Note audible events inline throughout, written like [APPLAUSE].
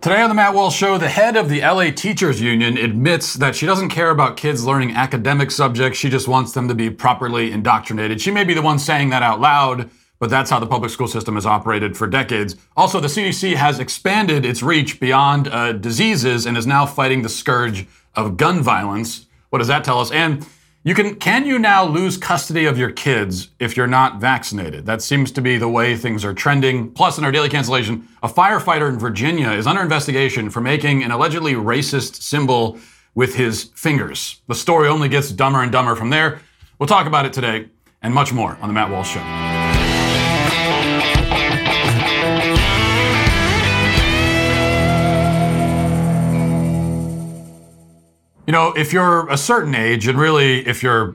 Today on the Matt Walsh Show, the head of the LA Teachers Union admits that she doesn't care about kids learning academic subjects. She just wants them to be properly indoctrinated. She may be the one saying that out loud, but that's how the public school system has operated for decades. Also, the CDC has expanded its reach beyond uh, diseases and is now fighting the scourge of gun violence. What does that tell us? And you can can you now lose custody of your kids if you're not vaccinated? That seems to be the way things are trending. Plus, in our daily cancellation, a firefighter in Virginia is under investigation for making an allegedly racist symbol with his fingers. The story only gets dumber and dumber from there. We'll talk about it today and much more on the Matt Walsh Show. You know, if you're a certain age, and really if you're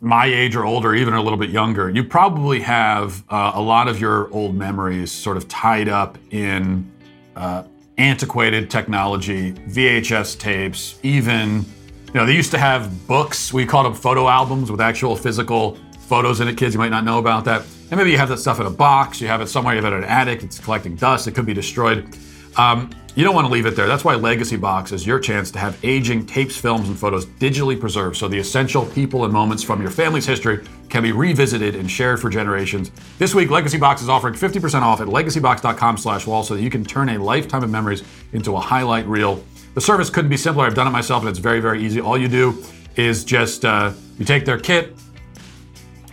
my age or older, even a little bit younger, you probably have uh, a lot of your old memories sort of tied up in uh, antiquated technology, VHS tapes, even, you know, they used to have books. We called them photo albums with actual physical photos in it. Kids, you might not know about that. And maybe you have that stuff in a box, you have it somewhere, you have it in an attic, it's collecting dust, it could be destroyed. Um, you don't want to leave it there. That's why Legacy Box is your chance to have aging tapes, films, and photos digitally preserved so the essential people and moments from your family's history can be revisited and shared for generations. This week, Legacy Box is offering 50% off at legacybox.com slash Walsh so that you can turn a lifetime of memories into a highlight reel. The service couldn't be simpler. I've done it myself, and it's very, very easy. All you do is just uh, you take their kit,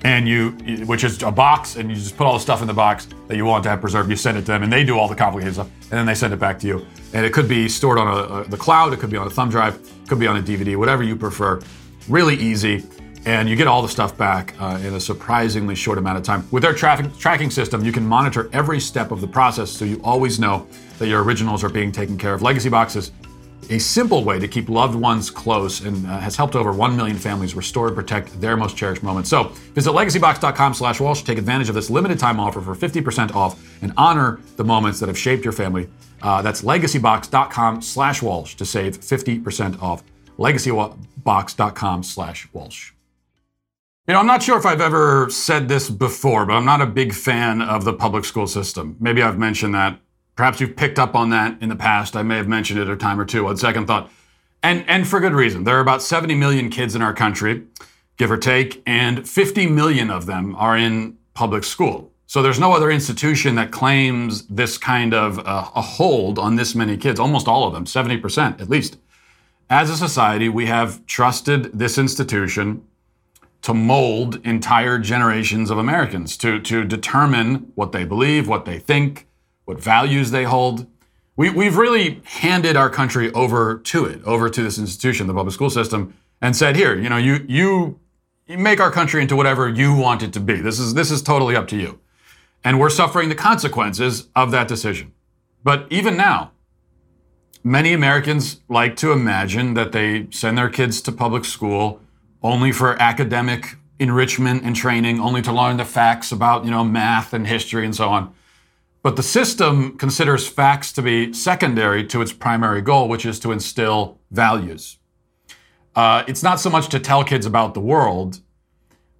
and you, which is a box, and you just put all the stuff in the box that you want to have preserved. You send it to them, and they do all the complicated stuff, and then they send it back to you. And it could be stored on a, a, the cloud, it could be on a thumb drive, it could be on a DVD, whatever you prefer. Really easy, and you get all the stuff back uh, in a surprisingly short amount of time. With their traffic tracking system, you can monitor every step of the process, so you always know that your originals are being taken care of. Legacy boxes a simple way to keep loved ones close and uh, has helped over 1 million families restore and protect their most cherished moments. So visit legacybox.com slash Walsh to take advantage of this limited time offer for 50% off and honor the moments that have shaped your family. Uh, that's legacybox.com slash Walsh to save 50% off. legacybox.com slash Walsh. You know, I'm not sure if I've ever said this before, but I'm not a big fan of the public school system. Maybe I've mentioned that Perhaps you've picked up on that in the past. I may have mentioned it a time or two on second thought. And, and for good reason. There are about 70 million kids in our country, give or take, and 50 million of them are in public school. So there's no other institution that claims this kind of uh, a hold on this many kids, almost all of them, 70% at least. As a society, we have trusted this institution to mold entire generations of Americans, to, to determine what they believe, what they think, what values they hold. We, we've really handed our country over to it, over to this institution, the public school system, and said, here, you know, you, you, make our country into whatever you want it to be. This is, this is totally up to you. And we're suffering the consequences of that decision. But even now, many Americans like to imagine that they send their kids to public school only for academic enrichment and training, only to learn the facts about, you know, math and history and so on. But the system considers facts to be secondary to its primary goal, which is to instill values. Uh, it's not so much to tell kids about the world,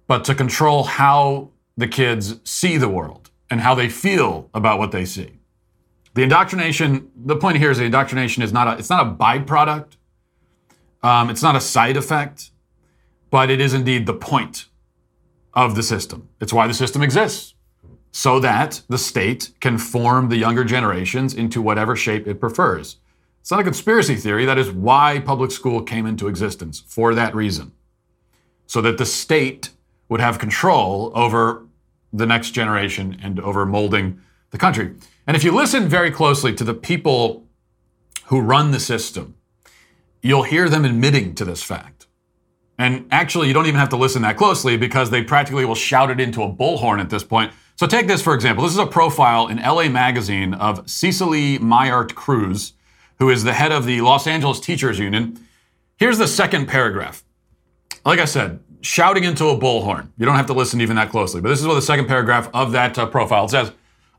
but to control how the kids see the world and how they feel about what they see. The indoctrination, the point here is the indoctrination is not a, it's not a byproduct. Um, it's not a side effect, but it is indeed the point of the system. It's why the system exists so that the state can form the younger generations into whatever shape it prefers. It's not a conspiracy theory. That is why public school came into existence, for that reason. So that the state would have control over the next generation and over molding the country. And if you listen very closely to the people who run the system, you'll hear them admitting to this fact. And actually, you don't even have to listen that closely because they practically will shout it into a bullhorn at this point so take this for example. This is a profile in LA Magazine of Cecily Myart Cruz, who is the head of the Los Angeles Teachers Union. Here's the second paragraph. Like I said, shouting into a bullhorn. You don't have to listen even that closely, but this is what the second paragraph of that uh, profile says.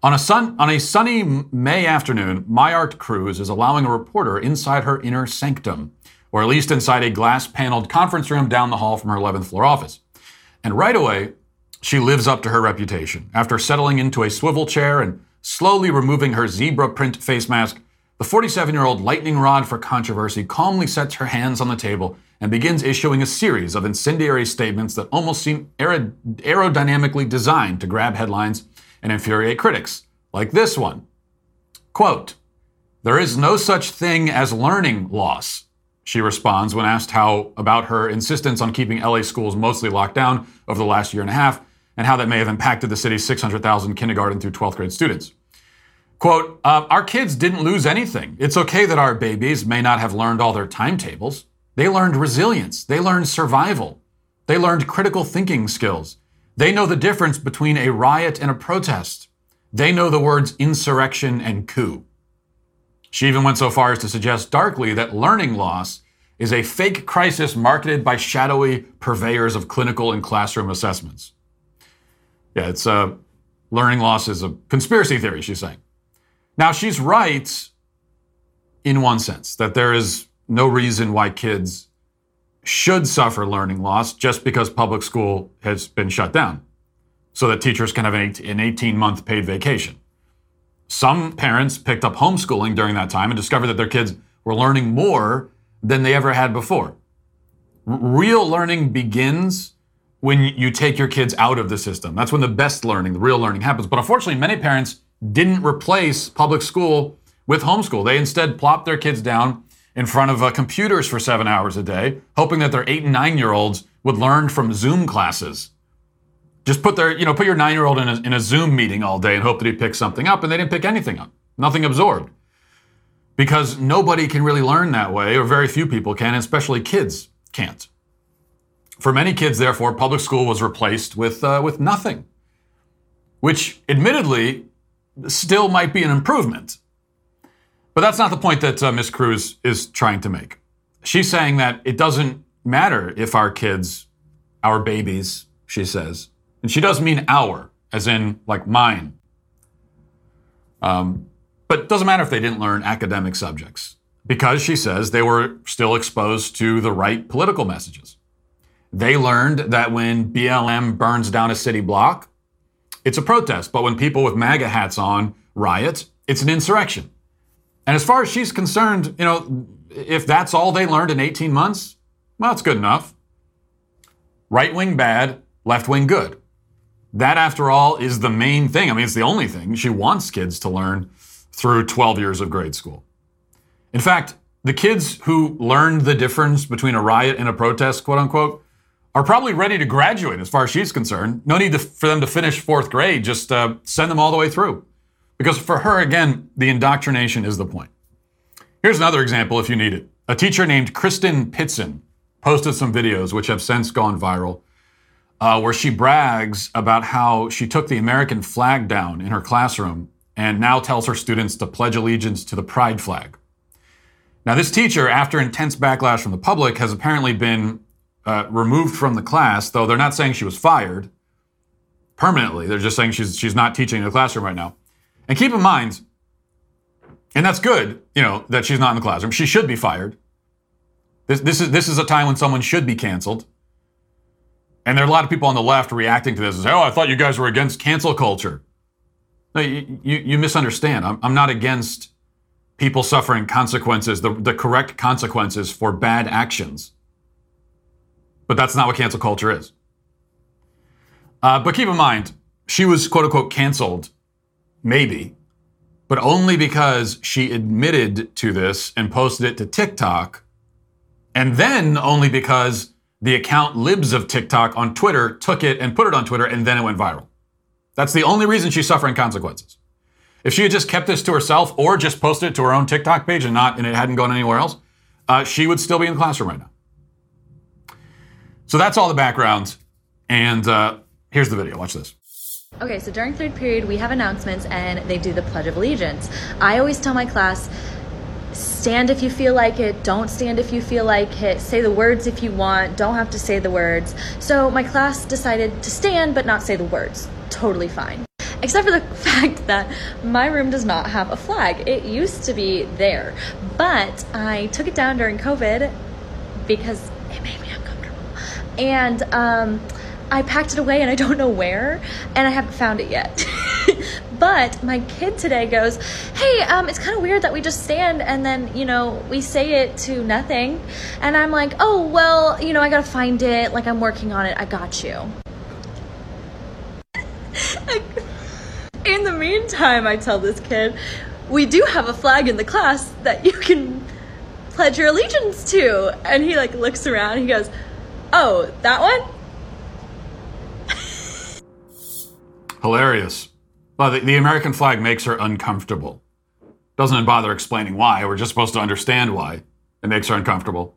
On a, sun, on a sunny May afternoon, Myart Cruz is allowing a reporter inside her inner sanctum, or at least inside a glass paneled conference room down the hall from her 11th floor office. And right away, she lives up to her reputation. After settling into a swivel chair and slowly removing her zebra print face mask, the 47 year old lightning rod for controversy calmly sets her hands on the table and begins issuing a series of incendiary statements that almost seem aer- aerodynamically designed to grab headlines and infuriate critics, like this one. Quote, there is no such thing as learning loss, she responds when asked how about her insistence on keeping LA schools mostly locked down over the last year and a half and how that may have impacted the city's 600,000 kindergarten through 12th grade students. Quote, uh, our kids didn't lose anything. It's okay that our babies may not have learned all their timetables. They learned resilience. They learned survival. They learned critical thinking skills. They know the difference between a riot and a protest. They know the words insurrection and coup. She even went so far as to suggest darkly that learning loss is a fake crisis marketed by shadowy purveyors of clinical and classroom assessments. Yeah, it's a learning loss is a conspiracy theory, she's saying. Now, she's right in one sense that there is no reason why kids should suffer learning loss just because public school has been shut down so that teachers can have an 18 month paid vacation. Some parents picked up homeschooling during that time and discovered that their kids were learning more than they ever had before. Real learning begins when you take your kids out of the system. That's when the best learning, the real learning happens. But unfortunately, many parents didn't replace public school with homeschool. They instead plopped their kids down in front of uh, computers for seven hours a day, hoping that their eight and nine year olds would learn from Zoom classes. Just put their, you know, put your nine year old in a, in a Zoom meeting all day and hope that he picks something up, and they didn't pick anything up. Nothing absorbed. Because nobody can really learn that way, or very few people can, and especially kids can't. For many kids, therefore, public school was replaced with, uh, with nothing, which admittedly still might be an improvement. But that's not the point that uh, Ms. Cruz is trying to make. She's saying that it doesn't matter if our kids, our babies, she says, and she does mean our, as in like mine. Um, but it doesn't matter if they didn't learn academic subjects because she says they were still exposed to the right political messages. They learned that when BLM burns down a city block, it's a protest. But when people with MAGA hats on riot, it's an insurrection. And as far as she's concerned, you know, if that's all they learned in 18 months, well, it's good enough. Right wing bad, left wing good. That, after all, is the main thing. I mean, it's the only thing she wants kids to learn through 12 years of grade school. In fact, the kids who learned the difference between a riot and a protest, quote unquote, are probably ready to graduate as far as she's concerned. No need to, for them to finish fourth grade, just uh, send them all the way through. Because for her, again, the indoctrination is the point. Here's another example if you need it. A teacher named Kristen Pitzen posted some videos which have since gone viral uh, where she brags about how she took the American flag down in her classroom and now tells her students to pledge allegiance to the pride flag. Now, this teacher, after intense backlash from the public, has apparently been uh, removed from the class, though they're not saying she was fired permanently. They're just saying she's, she's not teaching in the classroom right now. And keep in mind, and that's good, you know, that she's not in the classroom. She should be fired. This, this, is, this is a time when someone should be canceled. And there are a lot of people on the left reacting to this and say, oh, I thought you guys were against cancel culture. No, you, you, you misunderstand. I'm, I'm not against people suffering consequences, the, the correct consequences for bad actions. But that's not what cancel culture is. Uh, but keep in mind, she was quote unquote canceled, maybe, but only because she admitted to this and posted it to TikTok, and then only because the account Libs of TikTok on Twitter took it and put it on Twitter, and then it went viral. That's the only reason she's suffering consequences. If she had just kept this to herself or just posted it to her own TikTok page and not and it hadn't gone anywhere else, uh, she would still be in the classroom right now. So that's all the background. And uh, here's the video. Watch this. Okay, so during third period, we have announcements and they do the Pledge of Allegiance. I always tell my class, stand if you feel like it, don't stand if you feel like it, say the words if you want, don't have to say the words. So my class decided to stand but not say the words. Totally fine. Except for the [LAUGHS] fact that my room does not have a flag. It used to be there, but I took it down during COVID because it made and um, I packed it away and I don't know where, and I haven't found it yet. [LAUGHS] But my kid today goes, Hey, um, it's kind of weird that we just stand and then, you know, we say it to nothing. And I'm like, Oh, well, you know, I gotta find it. Like, I'm working on it. I got you. [LAUGHS] in the meantime, I tell this kid, we do have a flag in the class that you can pledge your allegiance to. And he like looks around, he goes, Oh, that one? Hilarious. Well, the, the American flag makes her uncomfortable. Doesn't bother explaining why. We're just supposed to understand why it makes her uncomfortable.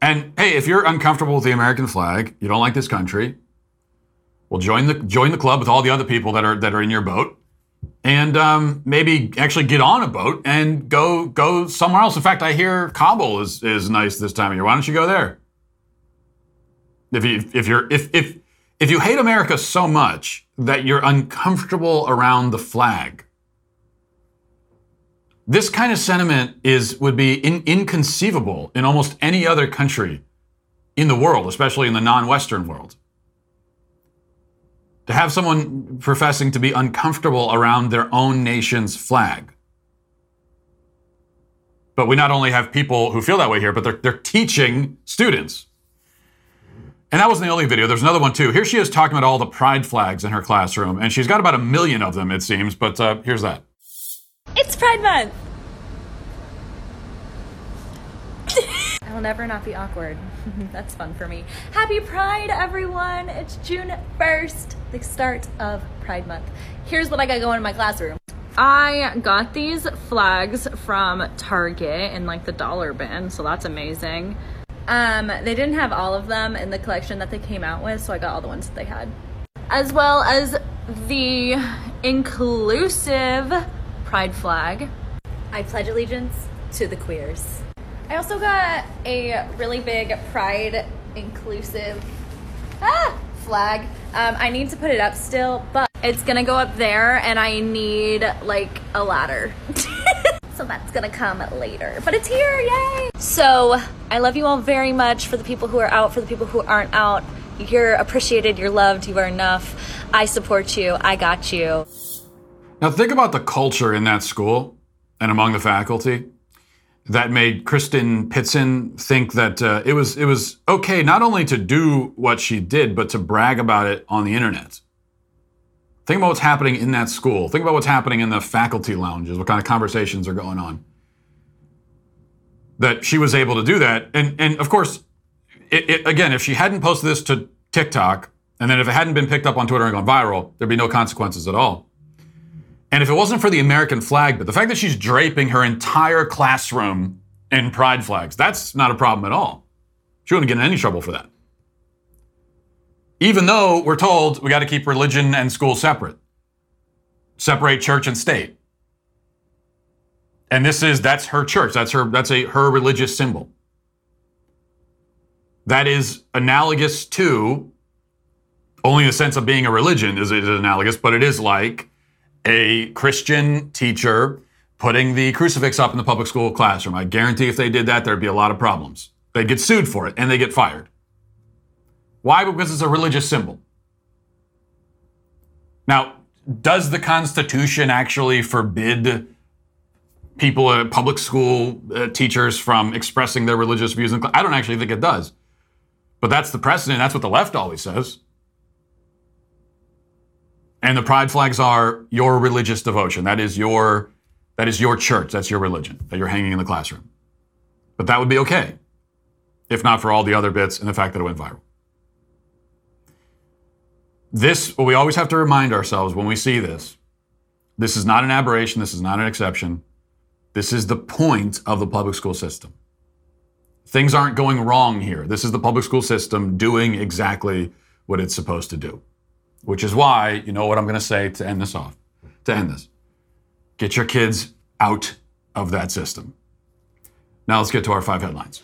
And hey, if you're uncomfortable with the American flag, you don't like this country, well, join the join the club with all the other people that are that are in your boat, and um, maybe actually get on a boat and go go somewhere else. In fact, I hear Kabul is is nice this time of year. Why don't you go there? If you if you're if if if you hate America so much that you're uncomfortable around the flag, this kind of sentiment is would be in, inconceivable in almost any other country in the world, especially in the non-Western world. To have someone professing to be uncomfortable around their own nation's flag. But we not only have people who feel that way here, but they're, they're teaching students. And that wasn't the only video. There's another one too. Here she is talking about all the pride flags in her classroom, and she's got about a million of them, it seems. But uh, here's that. It's Pride Month. [LAUGHS] I will never not be awkward. [LAUGHS] That's fun for me. Happy Pride, everyone! It's June 1st, the start of Pride Month. Here's what I got going in my classroom. I got these flags from Target in like the dollar bin, so that's amazing. Um, they didn't have all of them in the collection that they came out with, so I got all the ones that they had. As well as the inclusive pride flag. I pledge allegiance to the queers. I also got a really big pride inclusive ah, flag. Um, I need to put it up still, but it's gonna go up there and I need like a ladder. [LAUGHS] so that's gonna come later. But it's here, yay! So I love you all very much for the people who are out, for the people who aren't out. You're appreciated, you're loved, you are enough. I support you, I got you. Now, think about the culture in that school and among the faculty that made Kristen Pitzen think that uh, it was it was okay not only to do what she did, but to brag about it on the internet. Think about what's happening in that school. Think about what's happening in the faculty lounges. What kind of conversations are going on? That she was able to do that, and and of course, it, it, again, if she hadn't posted this to TikTok, and then if it hadn't been picked up on Twitter and gone viral, there'd be no consequences at all. And if it wasn't for the American flag, but the fact that she's draping her entire classroom in pride flags, that's not a problem at all. She wouldn't get in any trouble for that. Even though we're told we got to keep religion and school separate, separate church and state. And this is that's her church. That's her that's a her religious symbol. That is analogous to only in the sense of being a religion is it analogous, but it is like a Christian teacher putting the crucifix up in the public school classroom. I guarantee if they did that, there'd be a lot of problems. They'd get sued for it and they get fired. Why? Because it's a religious symbol. Now, does the Constitution actually forbid people at public school uh, teachers from expressing their religious views? In class? I don't actually think it does. But that's the precedent. That's what the left always says. And the pride flags are your religious devotion. That is your that is your church. That's your religion that you're hanging in the classroom. But that would be okay if not for all the other bits and the fact that it went viral. This, we always have to remind ourselves when we see this, this is not an aberration, this is not an exception. This is the point of the public school system. Things aren't going wrong here. This is the public school system doing exactly what it's supposed to do. Which is why, you know what I'm going to say to end this off, to end this. Get your kids out of that system. Now let's get to our five headlines.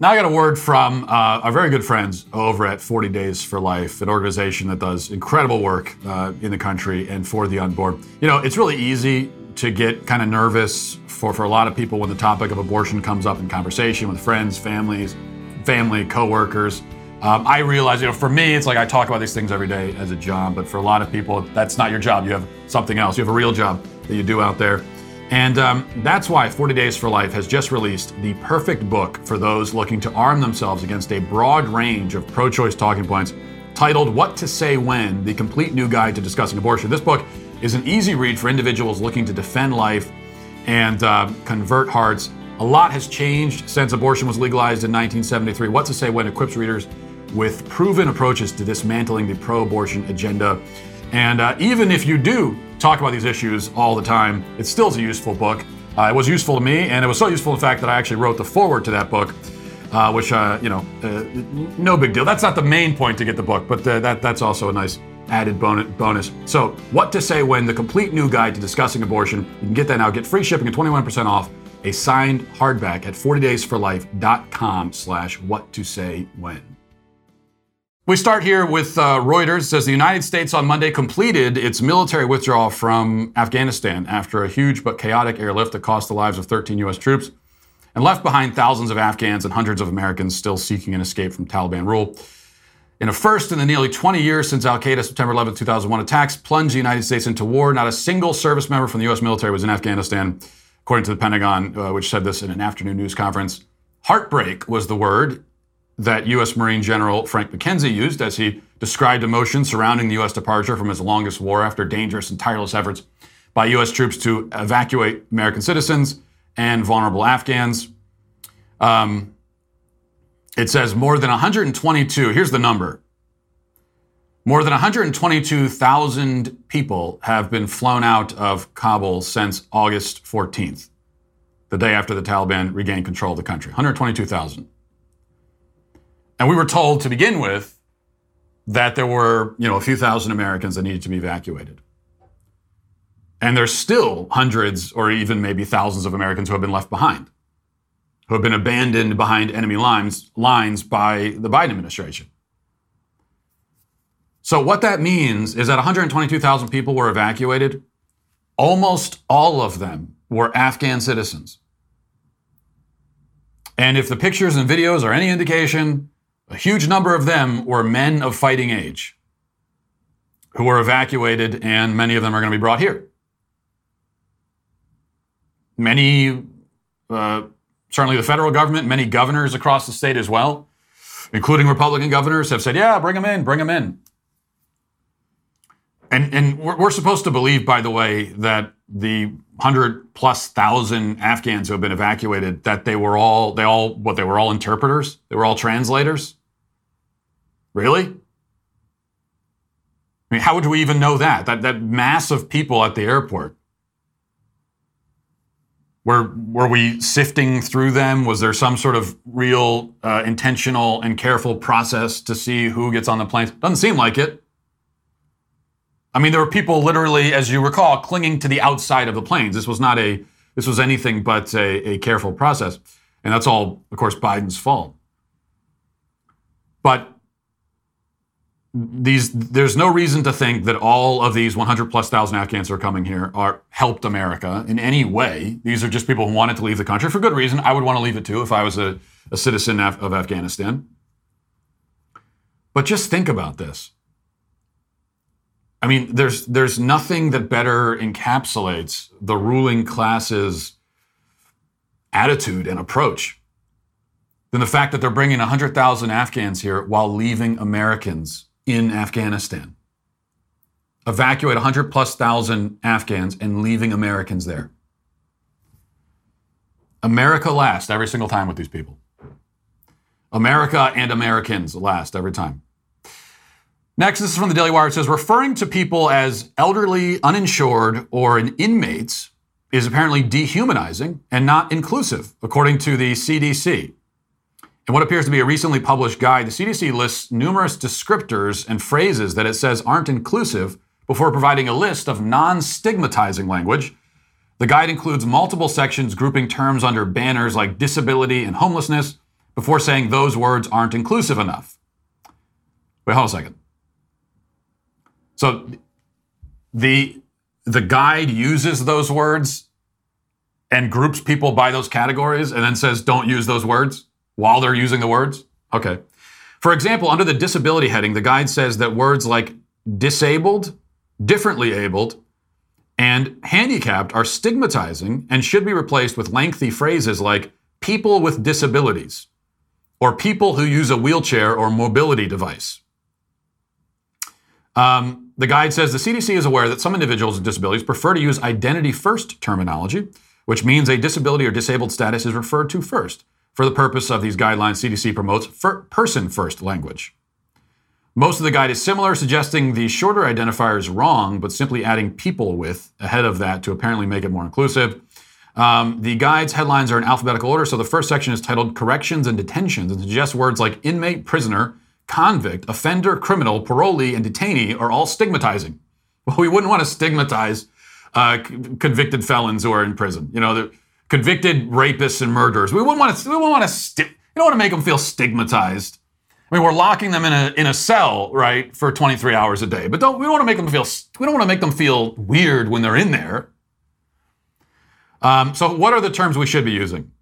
Now I got a word from uh, our very good friends over at 40 Days for Life, an organization that does incredible work uh, in the country and for the unborn. You know, it's really easy to get kind of nervous for, for a lot of people when the topic of abortion comes up in conversation with friends, families, family, coworkers. Um, I realize, you know, for me, it's like I talk about these things every day as a job, but for a lot of people, that's not your job. You have something else. You have a real job that you do out there. And um, that's why 40 Days for Life has just released the perfect book for those looking to arm themselves against a broad range of pro choice talking points titled What to Say When The Complete New Guide to Discussing Abortion. This book is an easy read for individuals looking to defend life and uh, convert hearts. A lot has changed since abortion was legalized in 1973. What to Say When equips readers with proven approaches to dismantling the pro abortion agenda. And uh, even if you do talk about these issues all the time, it still is a useful book. Uh, it was useful to me, and it was so useful, in fact, that I actually wrote the foreword to that book, uh, which, uh, you know, uh, no big deal. That's not the main point to get the book, but uh, that, that's also a nice added bonus. So, what to say when the complete new guide to discussing abortion. You can get that now. Get free shipping and 21% off a signed hardback at 40daysforlife.com slash what to say when. We start here with uh, Reuters. It says the United States on Monday completed its military withdrawal from Afghanistan after a huge but chaotic airlift that cost the lives of 13 U.S. troops and left behind thousands of Afghans and hundreds of Americans still seeking an escape from Taliban rule. In a first in the nearly 20 years since Al Qaeda September 11, 2001 attacks plunged the United States into war, not a single service member from the U.S. military was in Afghanistan, according to the Pentagon, uh, which said this in an afternoon news conference. Heartbreak was the word that U.S. Marine General Frank McKenzie used as he described emotions surrounding the U.S. departure from his longest war after dangerous and tireless efforts by U.S. troops to evacuate American citizens and vulnerable Afghans. Um, it says more than 122, here's the number. More than 122,000 people have been flown out of Kabul since August 14th, the day after the Taliban regained control of the country. 122,000. And we were told to begin with that there were, you know, a few thousand Americans that needed to be evacuated. And there's still hundreds or even maybe thousands of Americans who have been left behind, who have been abandoned behind enemy lines, lines by the Biden administration. So, what that means is that 122,000 people were evacuated. Almost all of them were Afghan citizens. And if the pictures and videos are any indication, a huge number of them were men of fighting age who were evacuated, and many of them are going to be brought here. Many, uh, certainly the federal government, many governors across the state as well, including Republican governors, have said, yeah, bring them in, bring them in. And, and we're, we're supposed to believe, by the way, that the hundred plus thousand Afghans who have been evacuated, that they were all, they all, what, they were all interpreters? They were all translators? Really? I mean, how would we even know that? That, that mass of people at the airport. Were, were we sifting through them? Was there some sort of real, uh, intentional, and careful process to see who gets on the planes? Doesn't seem like it. I mean, there were people literally, as you recall, clinging to the outside of the planes. This was not a, this was anything but a, a careful process. And that's all, of course, Biden's fault. But these there's no reason to think that all of these 100 plus thousand Afghans who are coming here are helped America in any way. These are just people who wanted to leave the country for good reason. I would want to leave it too if I was a, a citizen of, of Afghanistan. But just think about this. I mean, there's there's nothing that better encapsulates the ruling class's attitude and approach than the fact that they're bringing 100,000 Afghans here while leaving Americans in Afghanistan. Evacuate 100 plus thousand Afghans and leaving Americans there. America last every single time with these people. America and Americans last every time. Next, this is from the Daily Wire. It says referring to people as elderly, uninsured, or an inmates is apparently dehumanizing and not inclusive, according to the CDC. In what appears to be a recently published guide, the CDC lists numerous descriptors and phrases that it says aren't inclusive before providing a list of non stigmatizing language. The guide includes multiple sections grouping terms under banners like disability and homelessness before saying those words aren't inclusive enough. Wait, hold a second. So the, the guide uses those words and groups people by those categories and then says don't use those words? While they're using the words? Okay. For example, under the disability heading, the guide says that words like disabled, differently abled, and handicapped are stigmatizing and should be replaced with lengthy phrases like people with disabilities or people who use a wheelchair or mobility device. Um, the guide says the CDC is aware that some individuals with disabilities prefer to use identity first terminology, which means a disability or disabled status is referred to first. For the purpose of these guidelines, CDC promotes person first language. Most of the guide is similar, suggesting the shorter identifier is wrong, but simply adding people with ahead of that to apparently make it more inclusive. Um, the guide's headlines are in alphabetical order, so the first section is titled Corrections and Detentions and suggests words like inmate, prisoner, convict, offender, criminal, parolee, and detainee are all stigmatizing. [LAUGHS] Well, we wouldn't want to stigmatize uh, convicted felons who are in prison. You know, convicted rapists and murderers. We wouldn't want to. We wouldn't want to. Sti- don't want to make them feel stigmatized. I mean, we're locking them in a in a cell, right, for 23 hours a day. But don't we don't want to make them feel. We don't want to make them feel weird when they're in there. Um, so, what are the terms we should be using?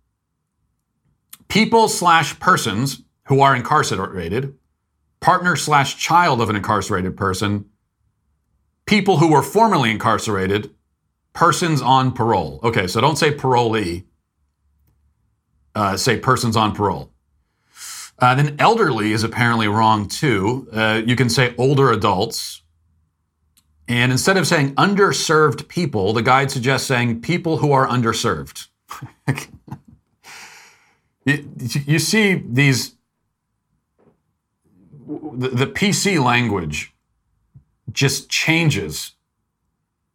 People slash persons who are incarcerated, partner slash child of an incarcerated person, people who were formerly incarcerated, persons on parole. Okay, so don't say parolee, uh, say persons on parole. Uh, then elderly is apparently wrong too. Uh, you can say older adults. And instead of saying underserved people, the guide suggests saying people who are underserved. [LAUGHS] you, you, see these, the, the PC language just changes.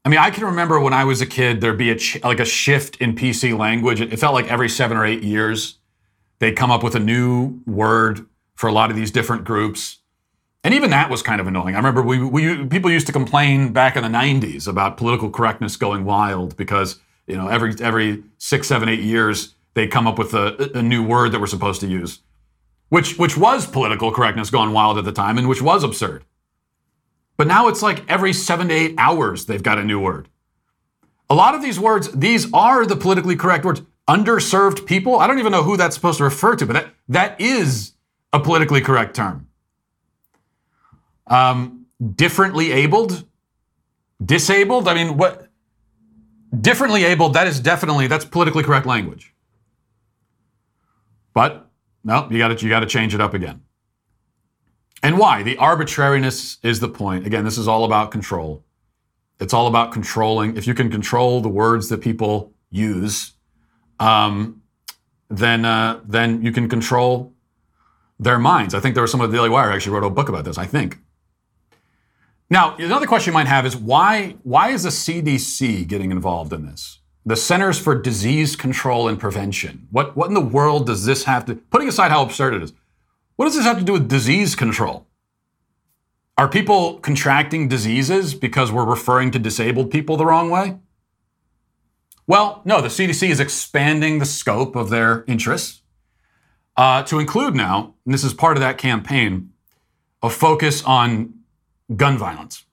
I mean, I can remember when I was a kid, there'd be a ch- like a shift in PC language. It, felt like every seven or eight years, they'd come up with a new word for a lot of these different groups. And even that was kind of annoying. I remember we, we people used to complain back in the 90s about political correctness going wild because, you know, every every six, seven, eight years they'd come up with a, a new word that we're supposed to use. Which which was political correctness going wild at the time and which was absurd. But now it's like every seven to eight hours they've got a new word. A lot of these words, these are the politically correct words. Underserved people, I don't even know who that's supposed to refer to, but that, that is a politically correct term. Um, differently abled, disabled. I mean, what? Differently abled. That is definitely that's politically correct language. But no, you got to you got to change it up again. And why? The arbitrariness is the point. Again, this is all about control. It's all about controlling. If you can control the words that people use, um, then uh, then you can control their minds. I think there was someone at the Daily Wire actually wrote a book about this. I think. Now, another question you might have is why why is the CDC getting involved in this? The Centers for Disease Control and Prevention. What what in the world does this have to? Putting aside how absurd it is, what does this have to do with disease control? Are people contracting diseases because we're referring to disabled people the wrong way? Well, no, the CDC is expanding the scope of their interests uh, to include now, and this is part of that campaign, a focus on gun violence.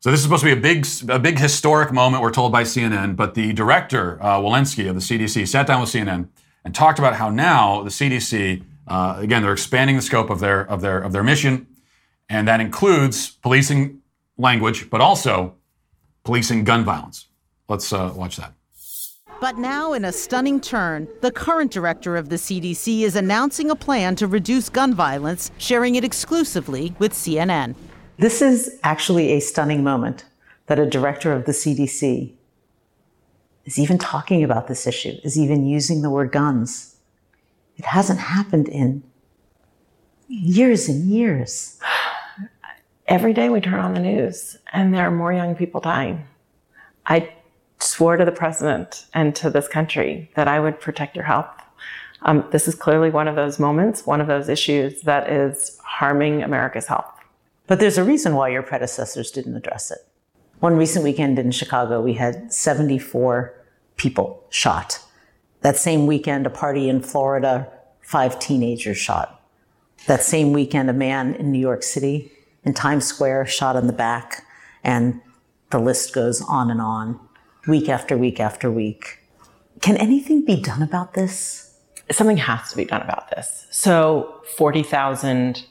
So this is supposed to be a big, a big historic moment. We're told by CNN, but the director uh, Walensky of the CDC sat down with CNN and talked about how now the CDC uh, again, they're expanding the scope of their of their of their mission, and that includes policing language, but also policing gun violence. Let's uh, watch that. But now, in a stunning turn, the current director of the CDC is announcing a plan to reduce gun violence, sharing it exclusively with CNN. This is actually a stunning moment that a director of the CDC is even talking about this issue, is even using the word guns. It hasn't happened in years and years. [SIGHS] Every day we turn on the news and there are more young people dying. I swore to the president and to this country that I would protect your health. Um, this is clearly one of those moments, one of those issues that is harming America's health. But there's a reason why your predecessors didn't address it. One recent weekend in Chicago, we had 74 people shot that same weekend, a party in Florida, five teenagers shot. That same weekend, a man in New York City, in Times Square, shot in the back. And the list goes on and on, week after week after week. Can anything be done about this? something has to be done about this. So 40,000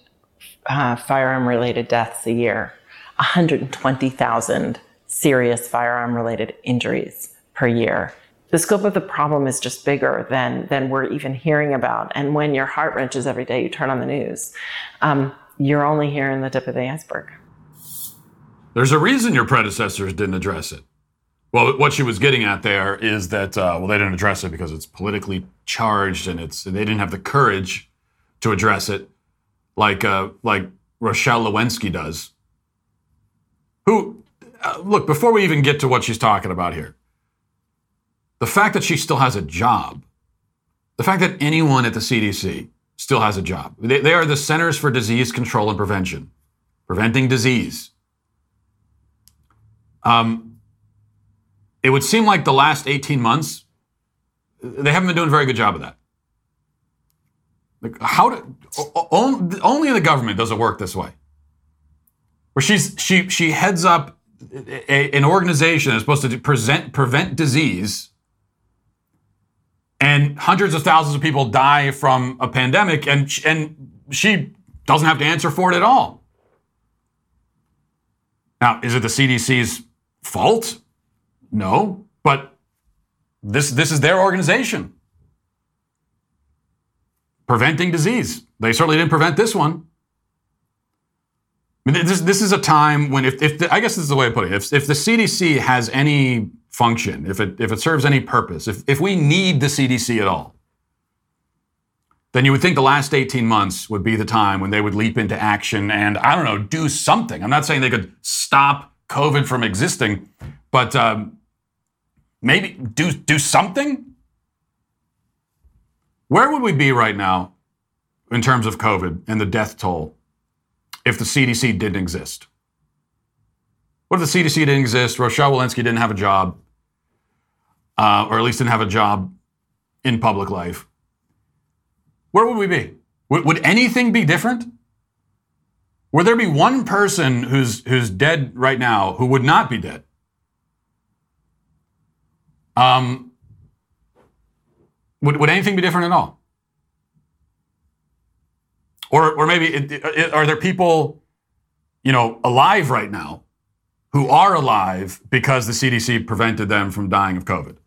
uh, firearm related deaths a year, 120,000 serious firearm related injuries per year. The scope of the problem is just bigger than, than we're even hearing about. And when your heart wrenches every day you turn on the news, um, you're only hearing the tip of the iceberg. There's a reason your predecessors didn't address it. Well, what she was getting at there is that uh, well, they didn't address it because it's politically charged, and it's they didn't have the courage to address it, like uh, like Rochelle Walensky does. Who, uh, look, before we even get to what she's talking about here, the fact that she still has a job, the fact that anyone at the CDC still has a job, they, they are the Centers for Disease Control and Prevention, preventing disease. Um, it would seem like the last 18 months, they haven't been doing a very good job of that. Like how do, only in the government does it work this way. Where she's she she heads up a, an organization that's supposed to present prevent disease, and hundreds of thousands of people die from a pandemic, and and she doesn't have to answer for it at all. Now, is it the CDC's fault? No, but this this is their organization. Preventing disease. They certainly didn't prevent this one. I mean, this, this is a time when, if, if the, I guess this is the way to put it, if, if the CDC has any function, if it, if it serves any purpose, if, if we need the CDC at all, then you would think the last 18 months would be the time when they would leap into action and, I don't know, do something. I'm not saying they could stop COVID from existing, but um, maybe do do something? Where would we be right now in terms of COVID and the death toll if the CDC didn't exist? What if the CDC didn't exist? Rochelle Walensky didn't have a job, uh, or at least didn't have a job in public life. Where would we be? Would, would anything be different? Would there be one person who's who's dead right now who would not be dead? Um, would, would anything be different at all? Or, or maybe it, it, are there people, you know, alive right now who are alive because the CDC prevented them from dying of COVID?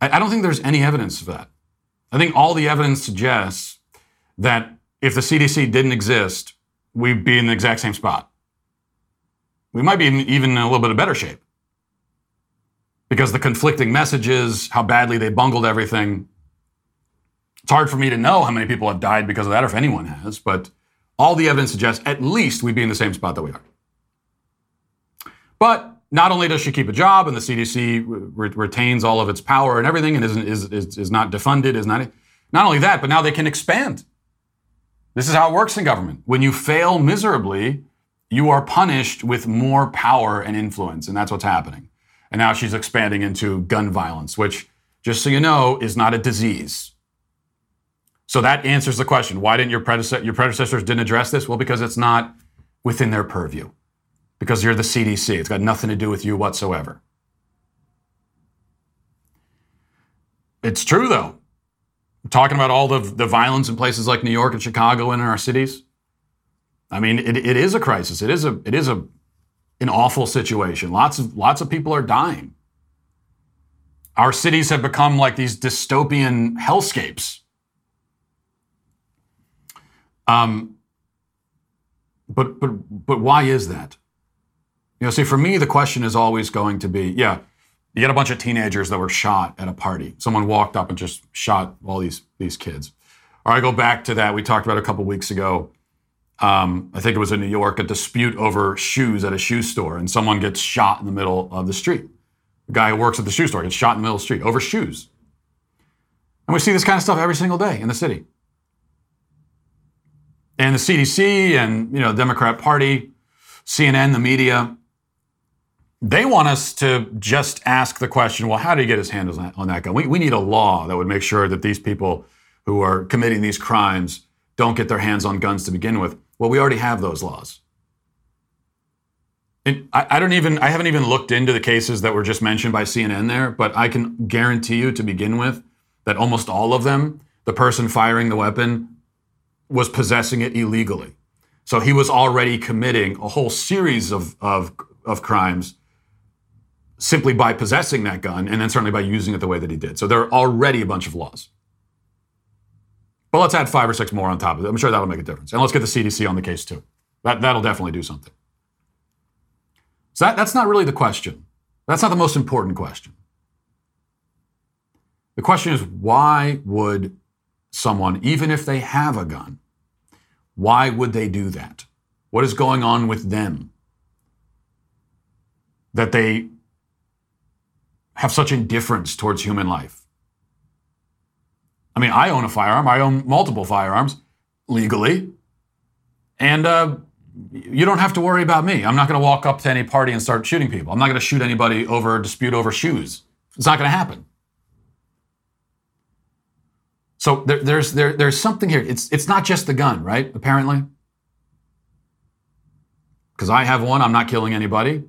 I, I don't think there's any evidence of that. I think all the evidence suggests that if the CDC didn't exist, we'd be in the exact same spot. We might be even in a little bit of better shape because the conflicting messages, how badly they bungled everything. It's hard for me to know how many people have died because of that, or if anyone has, but all the evidence suggests at least we'd be in the same spot that we are. But not only does she keep a job and the CDC re- retains all of its power and everything and is, is, is, is not defunded, is not, not only that, but now they can expand. This is how it works in government. When you fail miserably, you are punished with more power and influence, and that's what's happening. And now she's expanding into gun violence, which, just so you know, is not a disease. So that answers the question. Why didn't your, predecessor, your predecessors didn't address this? Well, because it's not within their purview. Because you're the CDC. It's got nothing to do with you whatsoever. It's true, though. Talking about all the, the violence in places like New York and Chicago and in our cities. I mean, it, it is a crisis. It is a, it is a an awful situation. Lots of lots of people are dying. Our cities have become like these dystopian hellscapes. Um, but but but why is that? You know, see, for me, the question is always going to be, yeah, you get a bunch of teenagers that were shot at a party. Someone walked up and just shot all these these kids. Or I go back to that we talked about a couple weeks ago um, I think it was in New York, a dispute over shoes at a shoe store, and someone gets shot in the middle of the street. The guy who works at the shoe store gets shot in the middle of the street over shoes. And we see this kind of stuff every single day in the city. And the CDC and you know, the Democrat Party, CNN, the media, they want us to just ask the question, well, how did he get his hands on that, gun? We, we need a law that would make sure that these people who are committing these crimes don't get their hands on guns to begin with. Well, we already have those laws. And I, I don't even, I haven't even looked into the cases that were just mentioned by CNN there, but I can guarantee you to begin with that almost all of them, the person firing the weapon was possessing it illegally. So he was already committing a whole series of, of, of crimes simply by possessing that gun and then certainly by using it the way that he did. So there are already a bunch of laws. But let's add five or six more on top of it. I'm sure that'll make a difference. And let's get the CDC on the case too. That, that'll definitely do something. So that, that's not really the question. That's not the most important question. The question is why would someone, even if they have a gun, why would they do that? What is going on with them? That they have such indifference towards human life. I mean, I own a firearm, I own multiple firearms legally, and uh, you don't have to worry about me. I'm not going to walk up to any party and start shooting people. I'm not going to shoot anybody over a dispute over shoes. It's not going to happen. So there, there's there, there's something here. It's it's not just the gun, right? Apparently, because I have one, I'm not killing anybody.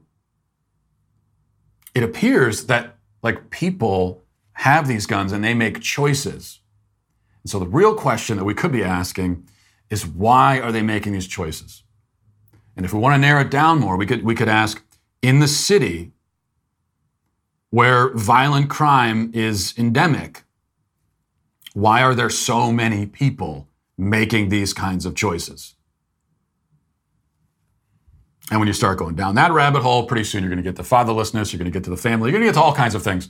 It appears that like people have these guns and they make choices. And so the real question that we could be asking is why are they making these choices? And if we want to narrow it down more, we could we could ask in the city where violent crime is endemic why are there so many people making these kinds of choices? And when you start going down that rabbit hole, pretty soon you're going to get to fatherlessness, you're going to get to the family, you're going to get to all kinds of things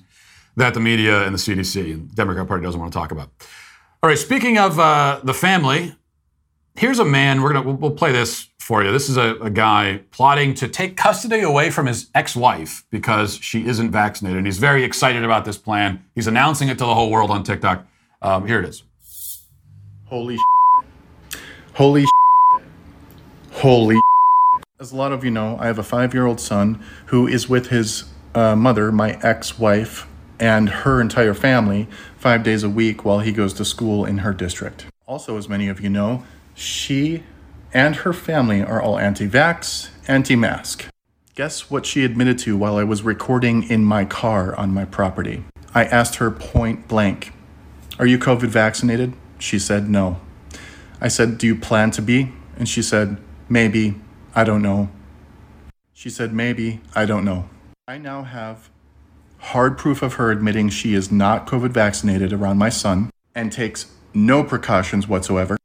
that the media and the CDC and the Democrat Party doesn't want to talk about. All right, speaking of uh, the family, here's a man. We're gonna we'll, we'll play this for you. This is a, a, guy plotting to take custody away from his ex-wife because she isn't vaccinated, and he's very excited about this plan. He's announcing it to the whole world on TikTok. Um, here it is. Holy Holy Holy As a lot of you know, I have a five year old son who is with his uh, mother, my ex wife, and her entire family five days a week while he goes to school in her district. Also, as many of you know, she and her family are all anti vax, anti mask. Guess what she admitted to while I was recording in my car on my property? I asked her point blank are you COVID vaccinated? She said, No. I said, Do you plan to be? And she said, Maybe. I don't know. She said, Maybe. I don't know. I now have hard proof of her admitting she is not COVID vaccinated around my son and takes no precautions whatsoever.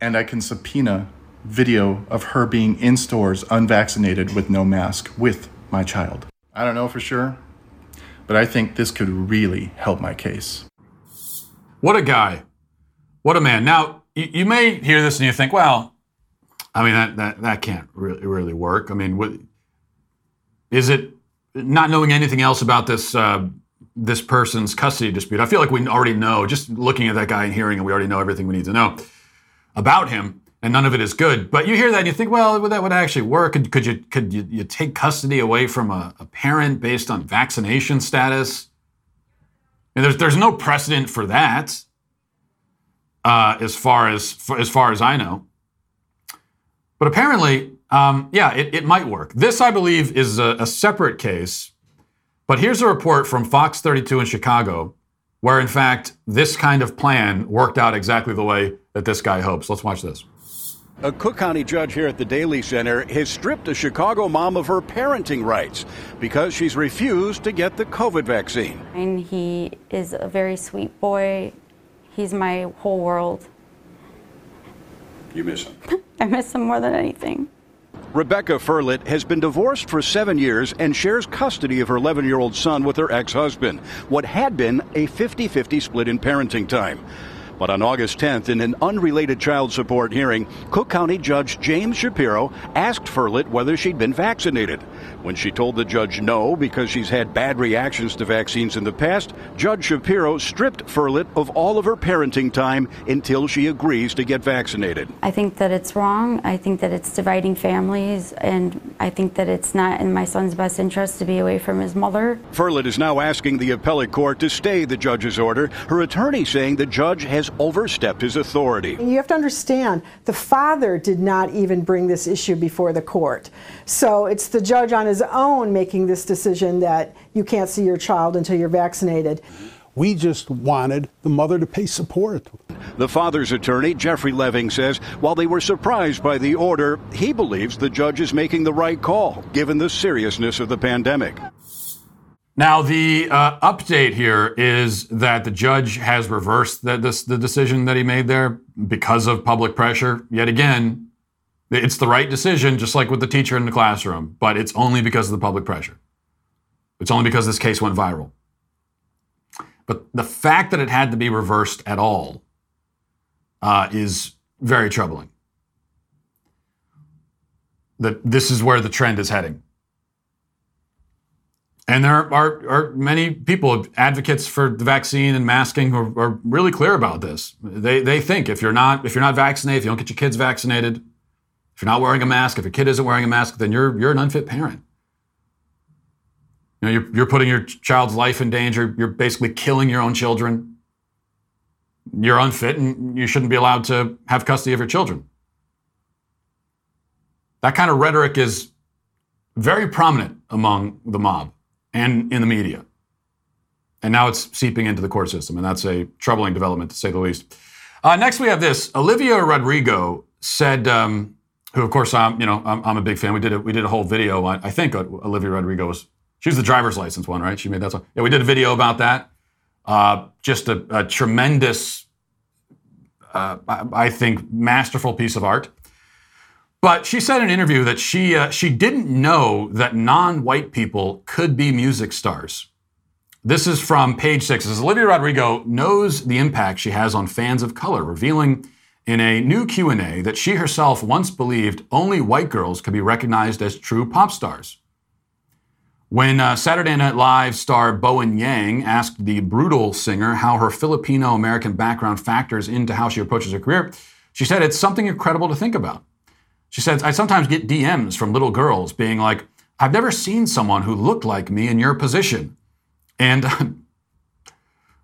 And I can subpoena video of her being in stores unvaccinated with no mask with my child. I don't know for sure, but I think this could really help my case. What a guy. What a man. Now, you, may hear this and you think, well, I mean, that, that, that can't really, really work. I mean, what, is it not knowing anything else about this, uh, this person's custody dispute? I feel like we already know, just looking at that guy and hearing it, we already know everything we need to know about him and none of it is good. But you hear that and you think, well, would that would actually work? Could, could you could you, you, take custody away from a, a, parent based on vaccination status? And there's there's no precedent for that, uh, as far as as far as I know. But apparently, um, yeah, it, it might work. This, I believe, is a, a separate case. But here's a report from Fox 32 in Chicago, where in fact this kind of plan worked out exactly the way that this guy hopes. Let's watch this. A Cook County judge here at the Daley Center has stripped a Chicago mom of her parenting rights because she's refused to get the COVID vaccine. And he is a very sweet boy. He's my whole world. You miss him? [LAUGHS] I miss them more than anything. Rebecca Firlit has been divorced for seven years and shares custody of her 11 year old son with her ex husband. What had been a 50 50 split in parenting time. But on August 10th, in an unrelated child support hearing, Cook County Judge James Shapiro asked Firlit whether she'd been vaccinated. When she told the judge no because she's had bad reactions to vaccines in the past, Judge Shapiro stripped Firlit of all of her parenting time until she agrees to get vaccinated. I think that it's wrong. I think that it's dividing families, and I think that it's not in my son's best interest to be away from his mother. Firlit is now asking the appellate court to stay the judge's order. Her attorney saying the judge has has overstepped his authority. You have to understand the father did not even bring this issue before the court. So it's the judge on his own making this decision that you can't see your child until you're vaccinated. We just wanted the mother to pay support. The father's attorney, Jeffrey Leving, says while they were surprised by the order, he believes the judge is making the right call given the seriousness of the pandemic. Now, the uh, update here is that the judge has reversed the, this, the decision that he made there because of public pressure. Yet again, it's the right decision, just like with the teacher in the classroom, but it's only because of the public pressure. It's only because this case went viral. But the fact that it had to be reversed at all uh, is very troubling. That this is where the trend is heading. And there are, are many people, advocates for the vaccine and masking, who are, are really clear about this. They, they think if you're not if you're not vaccinated, if you don't get your kids vaccinated, if you're not wearing a mask, if your kid isn't wearing a mask, then you're you're an unfit parent. You know, you're, you're putting your child's life in danger. You're basically killing your own children. You're unfit and you shouldn't be allowed to have custody of your children. That kind of rhetoric is very prominent among the mob and in the media. And now it's seeping into the court system, and that's a troubling development to say the least. Uh, next, we have this. Olivia Rodrigo said, um, who of course I'm, you know, I'm, I'm, a big fan. We did a, we did a whole video. I, I think Olivia Rodrigo was she was the driver's license one, right? She made that song. Yeah, we did a video about that. Uh, just a, a tremendous, uh, I think, masterful piece of art. But she said in an interview that she uh, she didn't know that non-white people could be music stars. This is from page six. Says Olivia Rodrigo knows the impact she has on fans of color, revealing in a new Q&A that she herself once believed only white girls could be recognized as true pop stars. When uh, Saturday Night Live star Bowen Yang asked the brutal singer how her Filipino American background factors into how she approaches her career, she said it's something incredible to think about. She says, I sometimes get DMs from little girls being like, I've never seen someone who looked like me in your position. And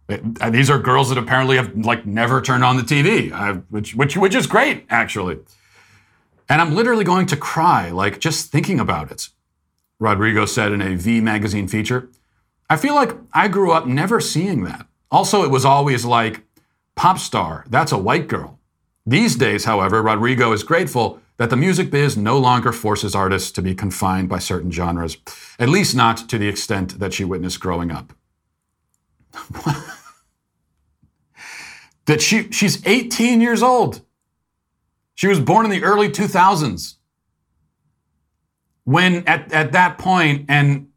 [LAUGHS] these are girls that apparently have like never turned on the TV, uh, which, which, which is great, actually. And I'm literally going to cry, like just thinking about it. Rodrigo said in a V magazine feature. I feel like I grew up never seeing that. Also, it was always like, pop star, that's a white girl. These days, however, Rodrigo is grateful that the music biz no longer forces artists to be confined by certain genres, at least not to the extent that she witnessed growing up. [LAUGHS] that she she's 18 years old. She was born in the early 2000s when at, at that point and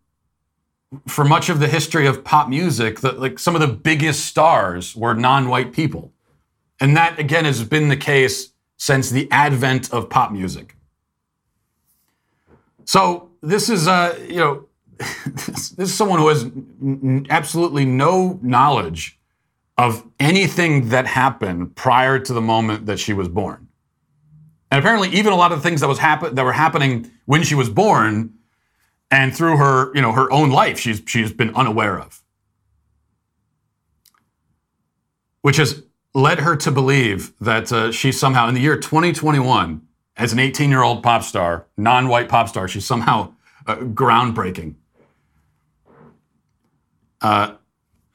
for much of the history of pop music, the, like some of the biggest stars were non-white people. And that again has been the case since the advent of pop music. So this is uh, you know [LAUGHS] this, is someone who has n- absolutely no knowledge of anything that happened prior to the moment that she was born. And apparently, even a lot of the things that was happen that were happening when she was born and through her, you know, her own life, she's she's been unaware of. Which has led her to believe that uh, she somehow, in the year 2021, as an 18 year old pop star, non white pop star, she's somehow uh, groundbreaking. Uh,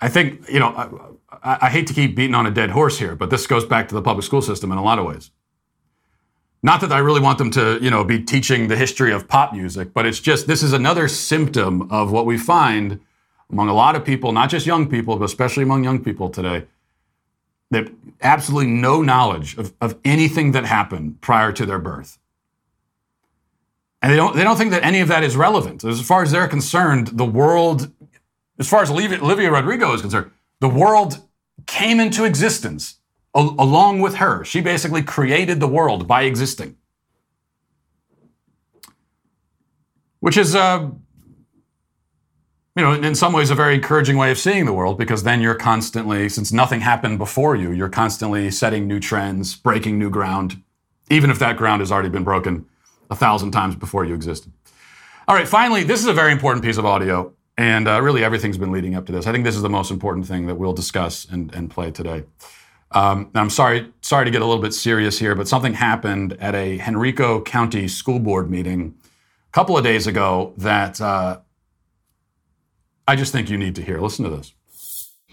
I think, you know, I, I hate to keep beating on a dead horse here, but this goes back to the public school system in a lot of ways. Not that I really want them to, you know, be teaching the history of pop music, but it's just this is another symptom of what we find among a lot of people, not just young people, but especially among young people today, that absolutely no knowledge of, of anything that happened prior to their birth. And they don't they don't think that any of that is relevant. As far as they're concerned, the world, as far as Olivia Rodrigo is concerned, the world came into existence along with her. She basically created the world by existing. Which is, uh, you know, in some ways a very encouraging way of seeing the world because then you're constantly, since nothing happened before you, you're constantly setting new trends, breaking new ground, even if that ground has already been broken a thousand times before you existed. All right, finally, this is a very important piece of audio, and uh, really everything's been leading up to this. I think this is the most important thing that we'll discuss and, and play today. Um, I'm sorry, sorry to get a little bit serious here, but something happened at a Henrico County School Board meeting a couple of days ago that uh, I just think you need to hear. Listen to this.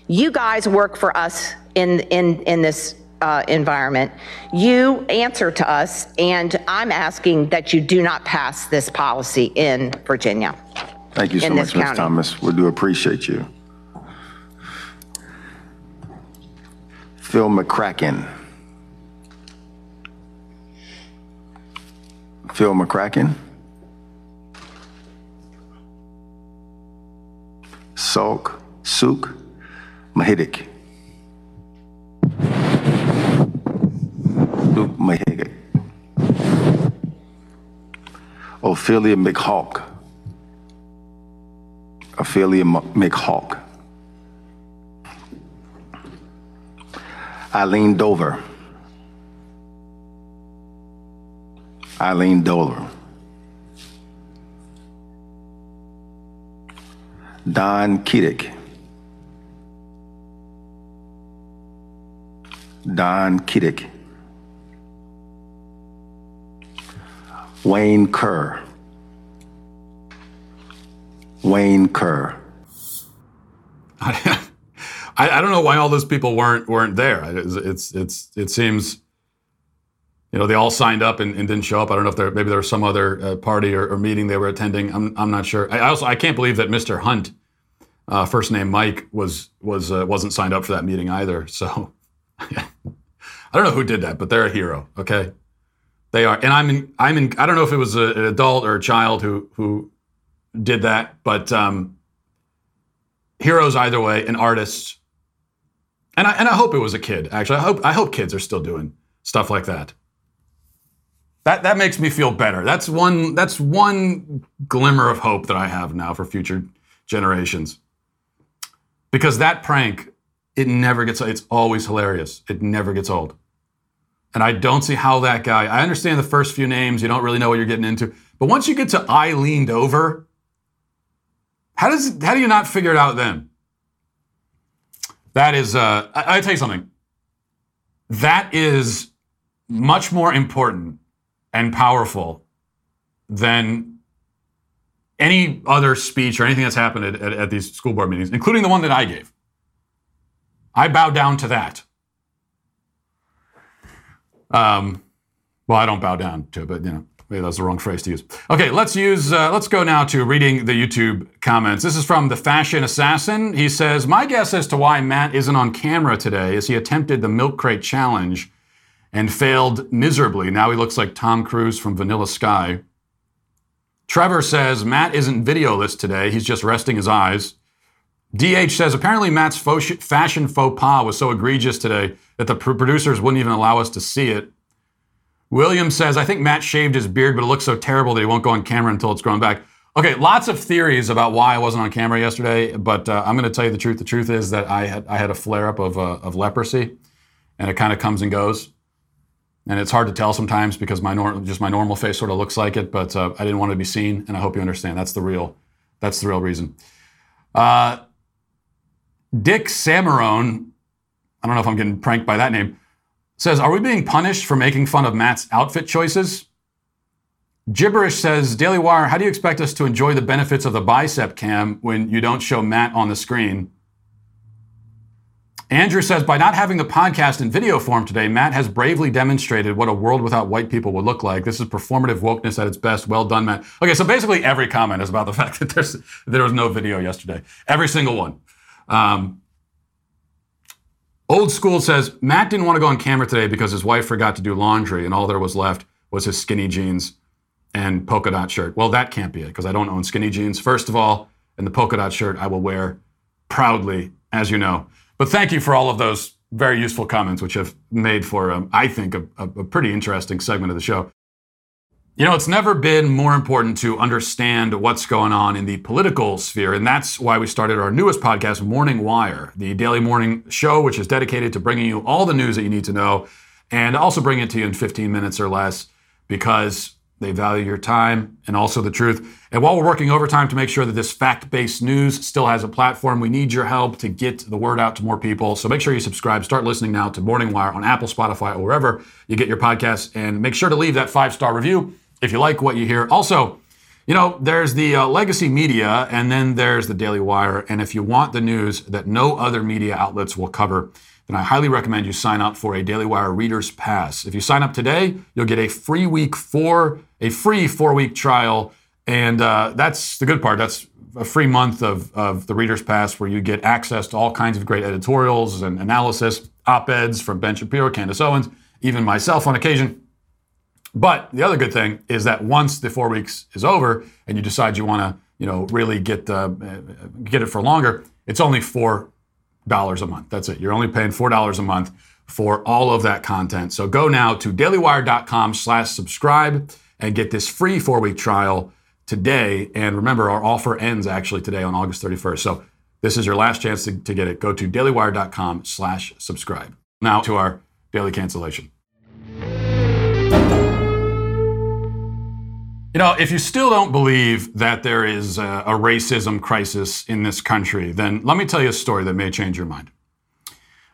You guys work for us in in in this uh, environment. You answer to us, and I'm asking that you do not pass this policy in Virginia. Thank you so much, this Ms. county. Thomas. We do appreciate you. Phil McCracken. Phil McCracken. Salk Suk Mahidik. Luke Mahidik. Ophelia McHawk. Ophelia McHawk. Eileen Dover. Eileen Dover. Don Kiddick. Don Kiddick. Wayne Kerr. Wayne Kerr. [LAUGHS] I, I don't know why all those people weren't weren't there. It's it's, it's it seems, you know, they all signed up and, and didn't show up. I don't know if there maybe there was some other uh, party or, or meeting they were attending. I'm I'm not sure. I also I can't believe that Mr. Hunt, uh, first name Mike, was was uh, wasn't signed up for that meeting either. [LAUGHS] So I don't know who did that, but they're a hero. Okay, they are, and I'm in I'm in. I don't know if it was a, an adult or a child who who did that, but um, heroes either way, and artists. And I, and I hope it was a kid. Actually, I hope I hope kids are still doing stuff like that. That that makes me feel better. That's one that's one glimmer of hope that I have now for future generations. Because that prank, it never gets it's always hilarious. It never gets old. And I don't see how that guy. I understand the first few names, you don't really know what you're getting into. But once you get to I leaned over, how does how do you not figure it out then? That is, uh, I, I tell you something. That is much more important and powerful than any other speech or anything that's happened at, at, at these school board meetings, including the one that I gave. I bow down to that. Um, well, I don't bow down to it, but you know, maybe that's the wrong phrase to use. Okay, let's use. Uh, let's go now to reading the YouTube comments. This is from the Fashion Assassin. He says, "My guess as to why Matt isn't on camera today is he attempted the milk crate challenge and failed miserably. Now he looks like Tom Cruise from Vanilla Sky." Trevor says Matt isn't videoless today. He's just resting his eyes. DH says apparently Matt's faux fashion faux pas was so egregious today that the pr- producers wouldn't even allow us to see it. William says, I think Matt shaved his beard, but it looks so terrible that he won't go on camera until it's grown back. Okay, lots of theories about why I wasn't on camera yesterday, but uh, I'm going to tell you the truth. The truth is that I had I had a flare up of uh, of leprosy, and it kind of comes and goes, and it's hard to tell sometimes because my nor- just my normal face sort of looks like it, but uh, I didn't want to be seen, and I hope you understand. That's the real that's the real reason. Uh, Dick Samarone, I don't know if I'm getting pranked by that name, says, Are we being punished for making fun of Matt's outfit choices? Gibberish says, Daily Wire, how do you expect us to enjoy the benefits of the bicep cam when you don't show Matt on the screen? Andrew says, by not having the podcast in video form today, Matt has bravely demonstrated what a world without white people would look like. This is performative wokeness at its best. Well done, Matt. Okay, so basically every comment is about the [LAUGHS] fact that there's there was no video yesterday. Every single one. Um, Old School says Matt didn't want to go on camera today because his wife forgot to do laundry, and all there was left was his skinny jeans and polka dot shirt. Well, that can't be it because I don't own skinny jeans. First of all, and the polka dot shirt I will wear proudly, as you know. But thank you for all of those very useful comments, which have made for, um, I think, a, a, pretty interesting segment of the show. You know, it's never been more important to understand what's going on in the political sphere. And that's why we started our newest podcast, Morning Wire, the daily morning show, which is dedicated to bringing you all the news that you need to know and also bring it to you in 15 minutes or less because They value your time and also the truth. And while we're working overtime to make sure that this fact based news still has a platform, we need your help to get the word out to more people. So make sure you subscribe. Start listening now to Morning Wire on Apple, Spotify, or wherever you get your podcasts. And make sure to leave that five star review if you like what you hear. Also, you know, there's the uh, legacy media and then there's the Daily Wire. And if you want the news that no other media outlets will cover, then I highly recommend you sign up for a Daily Wire Reader's Pass. If you sign up today, you'll get a free week for a free four week trial. And uh, that's the good part. That's a free month of, of the Reader's Pass where you get access to all kinds of great editorials and analysis, op eds from Ben Shapiro, Candace Owens, even myself on occasion. But the other good thing is that once the four weeks is over and you decide you want to, you know, really get uh, get it for longer, it's only four dollars a month. That's it. You're only paying four dollars a month for all of that content. So go now to dailywire.com/slash-subscribe and get this free four-week trial today. And remember, our offer ends actually today on August 31st. So this is your last chance to, to get it. Go to dailywire.com/slash-subscribe. Now to our daily cancellation. You know, if you still don't believe that there is a, a, racism crisis in this country, then let me tell you a story that may change your mind.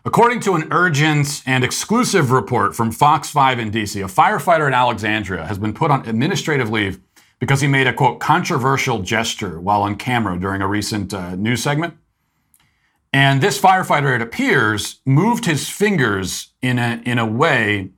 According to an urgent and exclusive report from Fox 5 in DC, a firefighter in Alexandria has been put on administrative leave because he made a quote controversial gesture while on camera during a recent uh, news segment. And this firefighter, it appears, moved his fingers in a, in a way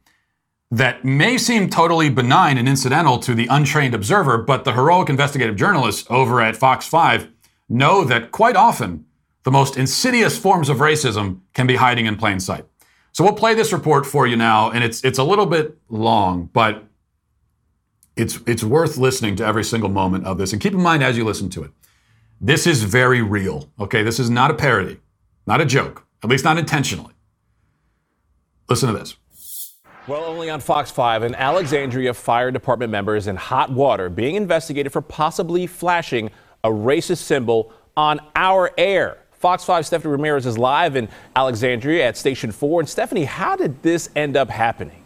that may seem totally benign and incidental to the untrained observer, but the heroic investigative journalists over at Fox 5 know that quite often the most insidious forms of racism can be hiding in plain sight. So we'll play this report for you now, and it's it's a little bit long, but it's it's worth listening to every single moment of this. And keep in mind as you listen to it, this is very real. Okay, this is not a parody, not a joke, at least not intentionally. Listen to this. Well, only on Fox 5, an Alexandria Fire Department member is in hot water being investigated for possibly flashing a racist symbol on our air. Fox 5 Stephanie Ramirez is live in Alexandria at Station 4. And Stephanie, how did this end up happening?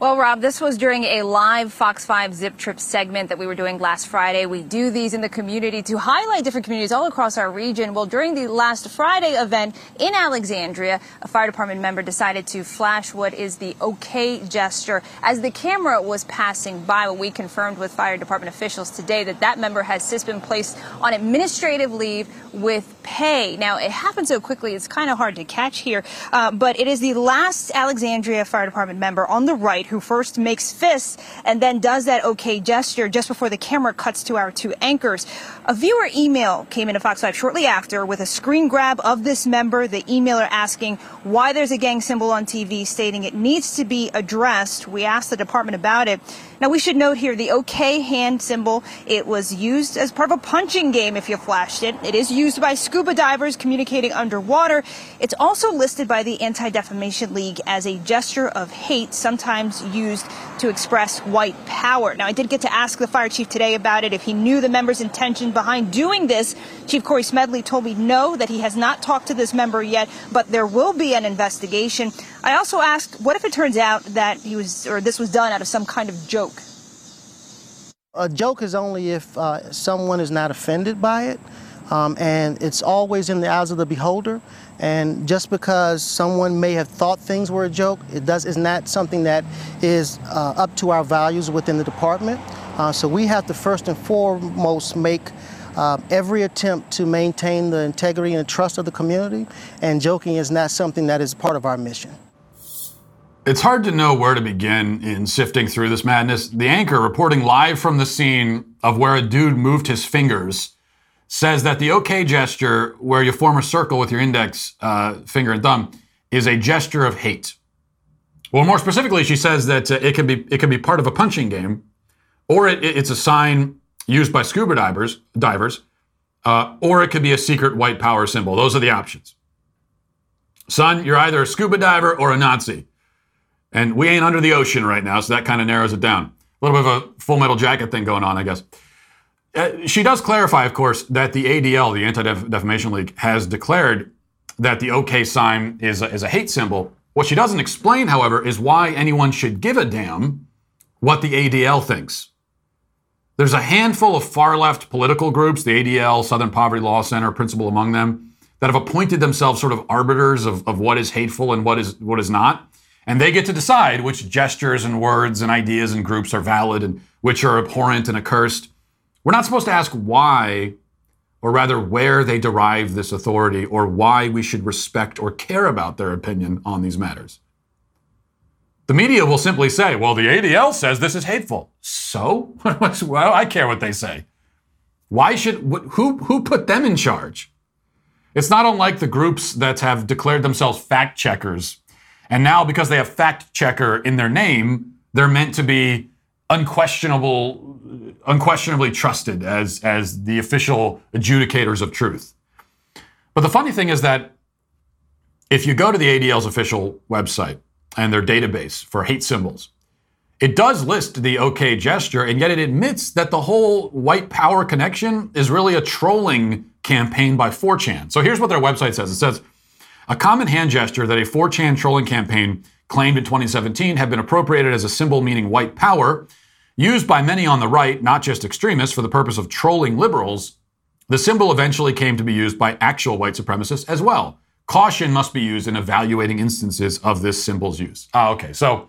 Well, Rob, this was during a live Fox 5 Zip Trip segment that we were doing last Friday. We do these in the community to highlight different communities all across our region. Well, during the last Friday event in Alexandria, a fire department member decided to flash what is the OK gesture as the camera was passing by. Well, we confirmed with fire department officials today that that member has since been placed on administrative leave with pay. Now, it happened so quickly, it's kind of hard to catch here, uh, but it is the last Alexandria Fire Department member on the right who first makes fists and then does that okay gesture just before the camera cuts to our two anchors. A viewer email came into Fox 5 shortly after with a screen grab of this member, the emailer asking why there's a gang symbol on TV, stating it needs to be addressed. We asked the department about it. Now, we should note here the OK hand symbol, it was used as part of a punching game if you flashed it. It is used by scuba divers communicating underwater. It's also listed by the Anti Defamation League as a gesture of hate, sometimes used to express white power. Now, I did get to ask the fire chief today about it if he knew the member's intention behind doing this. Chief Corey Smedley told me no, that he has not talked to this member yet, but there will be an investigation. I also asked, what if it turns out that he was, or this was done out of some kind of joke? A joke is only if uh, someone is not offended by it, um, and it's always in the eyes of the beholder. And just because someone may have thought things were a joke, it does is not something that is uh, up to our values within the department. Uh, so we have to first and foremost make uh, every attempt to maintain the integrity and trust of the community, and joking is not something that is part of our mission. It's hard to know where to begin in sifting through this madness. The anchor reporting live from the scene of where a dude moved his fingers says that the OK gesture, where you form a circle with your index uh, finger and thumb, is a gesture of hate. Well, more specifically, she says that uh, it can be it can be part of a punching game, or it, it's a sign used by scuba divers, divers, uh, or it could be a secret white power symbol. Those are the options. Son, you're either a scuba diver or a Nazi. And we ain't under the ocean right now, so that kind of narrows it down. A little bit of a full metal jacket thing going on, I guess. Uh, she does clarify, of course, that the ADL, the Anti Defamation League, has declared that the OK sign is a, is a hate symbol. What she doesn't explain, however, is why anyone should give a damn what the ADL thinks. There's a handful of far left political groups, the ADL, Southern Poverty Law Center, principal among them, that have appointed themselves sort of arbiters of, of what is hateful and what is what is not. And they get to decide which gestures and words and ideas and groups are valid and which are abhorrent and accursed. We're not supposed to ask why, or rather where they derive this authority or why we should respect or care about their opinion on these matters. The media will simply say, well, the ADL says this is hateful. So? [LAUGHS] well, I care what they say. Why should, who, who put them in charge? It's not unlike the groups that have declared themselves fact checkers. And now, because they have fact checker in their name, they're meant to be unquestionable, unquestionably trusted as, as the official adjudicators of truth. But the funny thing is that if you go to the ADL's official website, and their database for hate symbols. It does list the OK gesture, and yet it admits that the whole white power connection is really a trolling campaign by 4chan. So here's what their website says it says, a common hand gesture that a 4chan trolling campaign claimed in 2017 had been appropriated as a symbol meaning white power, used by many on the right, not just extremists, for the purpose of trolling liberals. The symbol eventually came to be used by actual white supremacists as well. Caution must be used in evaluating instances of this symbol's use. Ah, okay. So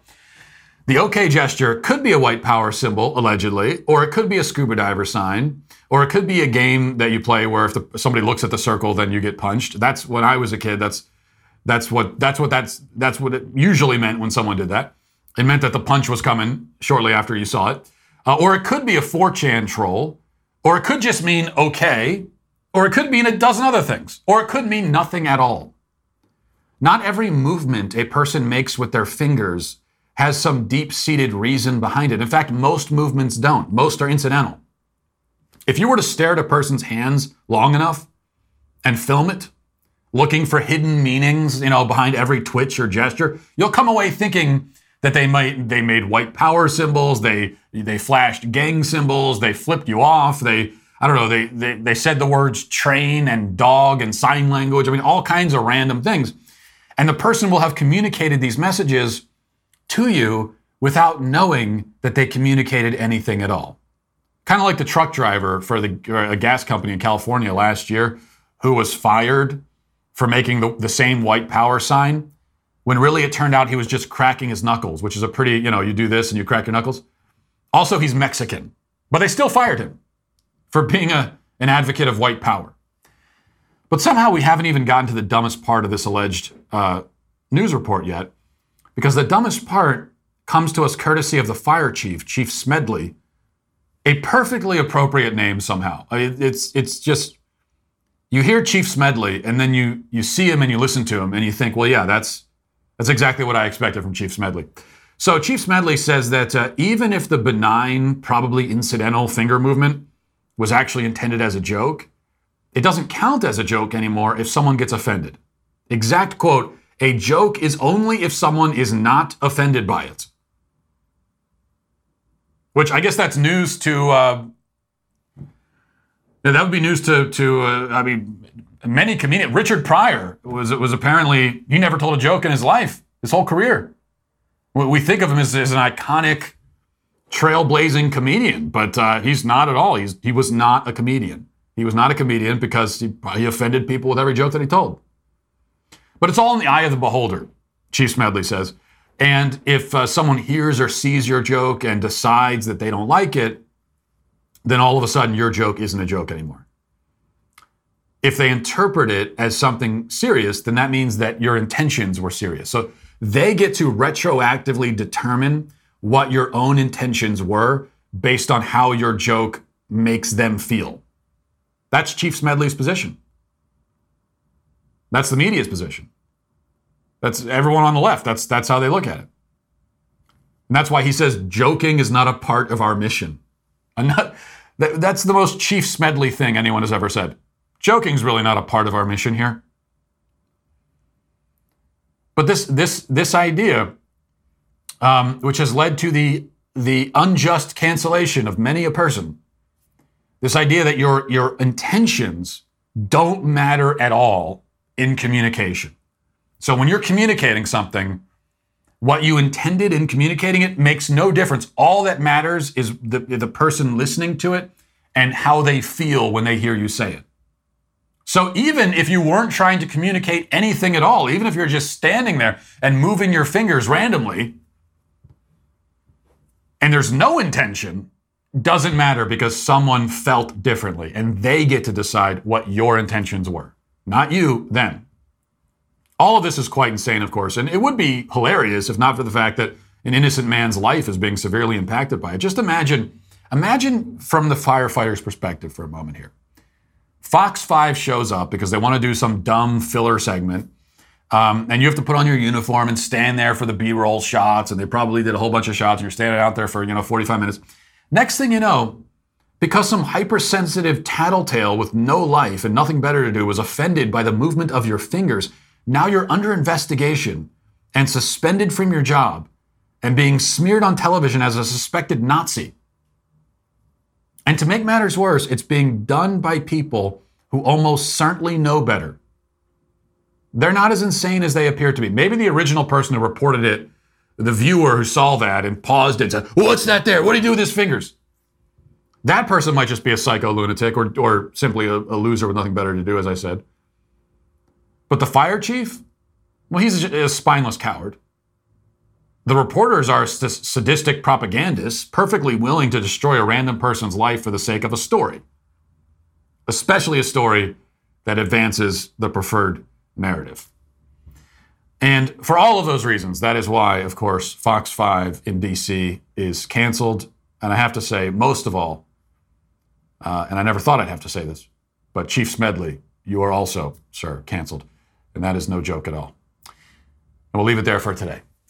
the OK gesture could be a white power symbol, allegedly, or it could be a scuba diver sign, or it could be a game that you play where if the, somebody looks at the circle, then you get punched. That's when I was a kid. That's that's what that's what that's that's what it usually meant when someone did that. It meant that the punch was coming shortly after you saw it. Uh, or it could be a 4chan troll, or it could just mean okay, or it could mean a dozen other things, or it could mean nothing at all. Not every movement a person makes with their fingers has some deep seated reason behind it. In fact, most movements don't, most are incidental. If you were to stare at a person's hands long enough and film it, looking for hidden meanings, you know, behind every twitch or gesture, you'll come away thinking that they might they made white power symbols, they they flashed gang symbols, they flipped you off, they I don't know, they, they, they said the words train and dog and sign language. I mean, all kinds of random things. And the person will have communicated these messages to you without knowing that they communicated anything at all. Kind of like the truck driver for the a gas company in California last year who was fired for making the, the same white power sign when really it turned out he was just cracking his knuckles, which is a pretty, you know, you do this and you crack your knuckles. Also, he's Mexican, but they still fired him for being a, an advocate of white power. But somehow we haven't even gotten to the dumbest part of this alleged uh, news report yet, because the dumbest part comes to us courtesy of the fire chief, Chief Smedley, a perfectly appropriate name somehow. It's it's just you hear Chief Smedley, and then you you see him and you listen to him, and you think, well, yeah, that's that's exactly what I expected from Chief Smedley. So Chief Smedley says that uh, even if the benign, probably incidental finger movement was actually intended as a joke, it doesn't count as a joke anymore if someone gets offended. Exact quote A joke is only if someone is not offended by it. Which I guess that's news to. Uh, that would be news to to uh, I mean many comedians. Richard Pryor was was apparently he never told a joke in his life, his whole career. We think of him as, as an iconic, trailblazing comedian, but uh, he's not at all. He's he was not a comedian. He was not a comedian because he, he offended people with every joke that he told. But it's all in the eye of the beholder, Chief Smedley says. And if uh, someone hears or sees your joke and decides that they don't like it, then all of a sudden your joke isn't a joke anymore. If they interpret it as something serious, then that means that your intentions were serious. So they get to retroactively determine what your own intentions were based on how your joke makes them feel. That's Chief Smedley's position. That's the media's position. That's everyone on the left. That's that's how they look at it. And that's why he says joking is not a part of our mission. Not, [LAUGHS] that, that's the most Chief Smedley thing anyone has ever said. Joking's really not a part of our mission here. But this this this idea, um, which has led to the the unjust cancellation of many a person, this idea that your, your intentions don't matter at all in communication. So when you're communicating something, What you intended in communicating it makes no difference. All that matters is the, the person listening to it and how they feel when they hear you say it. So even if you weren't trying to communicate anything at all, even if you're just standing there and moving your fingers randomly, and there's no intention, doesn't matter because someone felt differently and they get to decide what your intentions were. Not you, them. All of this is quite insane, of course, and it would be hilarious if not for the fact that an innocent man's life is being severely impacted by it. Just imagine, imagine from the firefighter's perspective for a moment here. Fox 5 shows up because they want to do some dumb filler segment. Um, and you have to put on your uniform and stand there for the B-roll shots. And they probably did a whole bunch of shots. And you're standing out there for you know 45 minutes. Next thing you know, because some hypersensitive tattletale with no life and nothing better to do was offended by the movement of your fingers, now you're under investigation and suspended from your job and being smeared on television as a suspected Nazi. And to make matters worse, it's being done by people who almost certainly know better. They're not as insane as they appear to be. Maybe the original person who reported it, the viewer who saw that and paused it and said, What's that there? What do you do with his fingers? That person might just be a psycho lunatic or, or simply a, a loser with nothing better to do, as I said. But the fire chief, well, he's a, a spineless coward. The reporters are sadistic propagandists, perfectly willing to destroy a random person's life for the sake of a story, especially a story that advances the preferred narrative. And for all of those reasons, that is why, of course, Fox 5 in DC is canceled. And I have to say, most of all, uh, and I never thought I'd have to say this, but Chief Smedley, you are also, sir, canceled. And that is no joke at all. And we'll leave it there for today.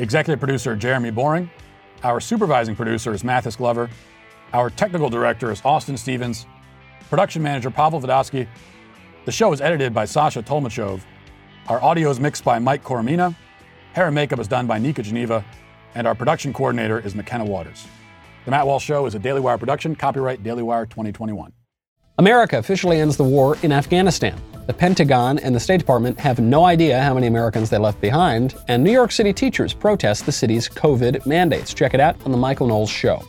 executive producer Jeremy Boring. Our supervising producer is Mathis Glover. Our technical director is Austin Stevens. Production manager Pavel Vodosky. The show is edited by Sasha Tolmachov. Our audio is mixed by Mike Coromina. Hair and makeup is done by Nika Geneva. And our production coordinator is McKenna Waters. The Matt Walsh Show is a Daily Wire production, copyright Daily Wire 2021. America officially ends the war in Afghanistan. The Pentagon and the State Department have no idea how many Americans they left behind, and New York City teachers protest the city's COVID mandates. Check it out on The Michael Knowles Show.